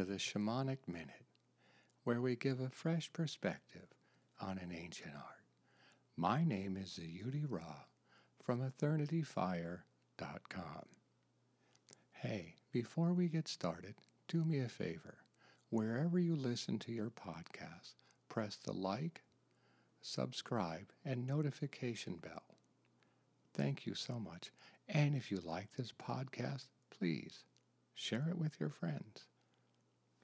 the Shamanic Minute, where we give a fresh perspective on an ancient art. My name is Ziyudi Rah from EternityFire.com. Hey, before we get started, do me a favor. Wherever you listen to your podcast, press the like, subscribe, and notification bell. Thank you so much. And if you like this podcast, please share it with your friends.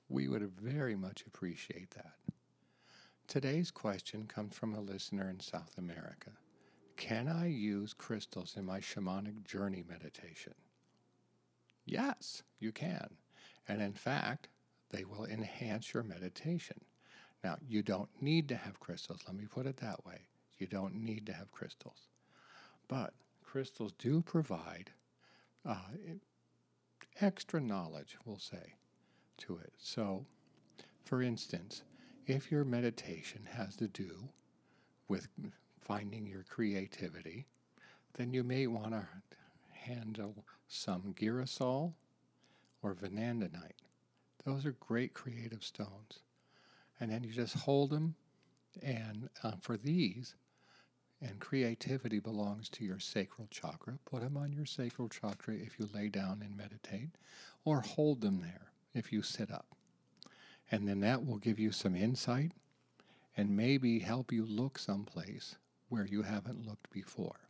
We would very much appreciate that. Today's question comes from a listener in South America. Can I use crystals in my shamanic journey meditation? Yes, you can. And in fact, they will enhance your meditation. Now, you don't need to have crystals. Let me put it that way. You don't need to have crystals. But crystals do provide uh, extra knowledge, we'll say, to it. So, for instance, if your meditation has to do with finding your creativity, then you may want to handle some girasol or vanadinite. Those are great creative stones. And then you just hold them, and uh, for these, and creativity belongs to your sacral chakra. Put them on your sacral chakra if you lay down and meditate, or hold them there if you sit up. And then that will give you some insight and maybe help you look someplace where you haven't looked before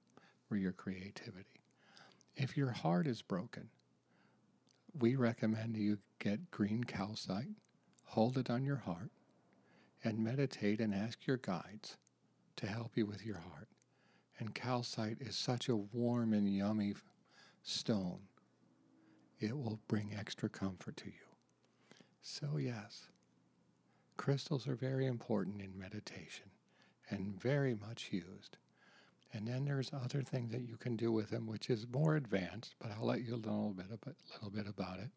for your creativity. If your heart is broken, we recommend you get green calcite, hold it on your heart, and meditate and ask your guides to help you with your heart. And calcite is such a warm and yummy stone, it will bring extra comfort to you. So, yes, crystals are very important in meditation and very much used. And then there's other things that you can do with them, which is more advanced, but I'll let you know a bit, a little bit about it.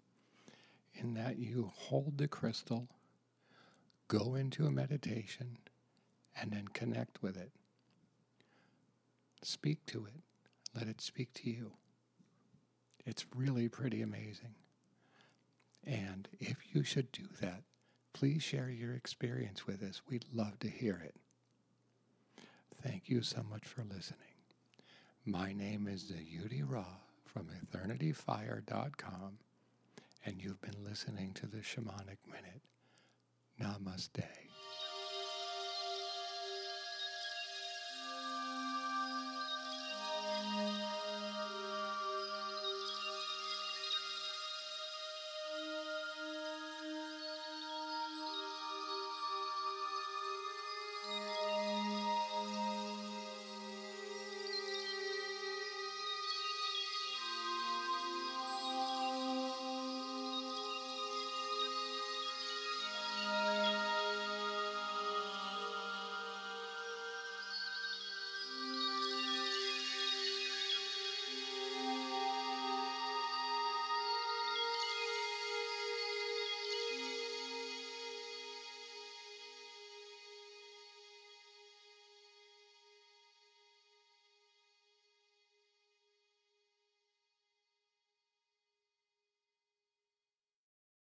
In that you hold the crystal, go into a meditation, and then connect with it. Speak to it. Let it speak to you. It's really pretty amazing. And if you should do that, please share your experience with us. We'd love to hear it. Thank you so much for listening. My name is Ziyudi Rah from EternityFire.com, and you've been listening to the Shamanic Minute. Namaste.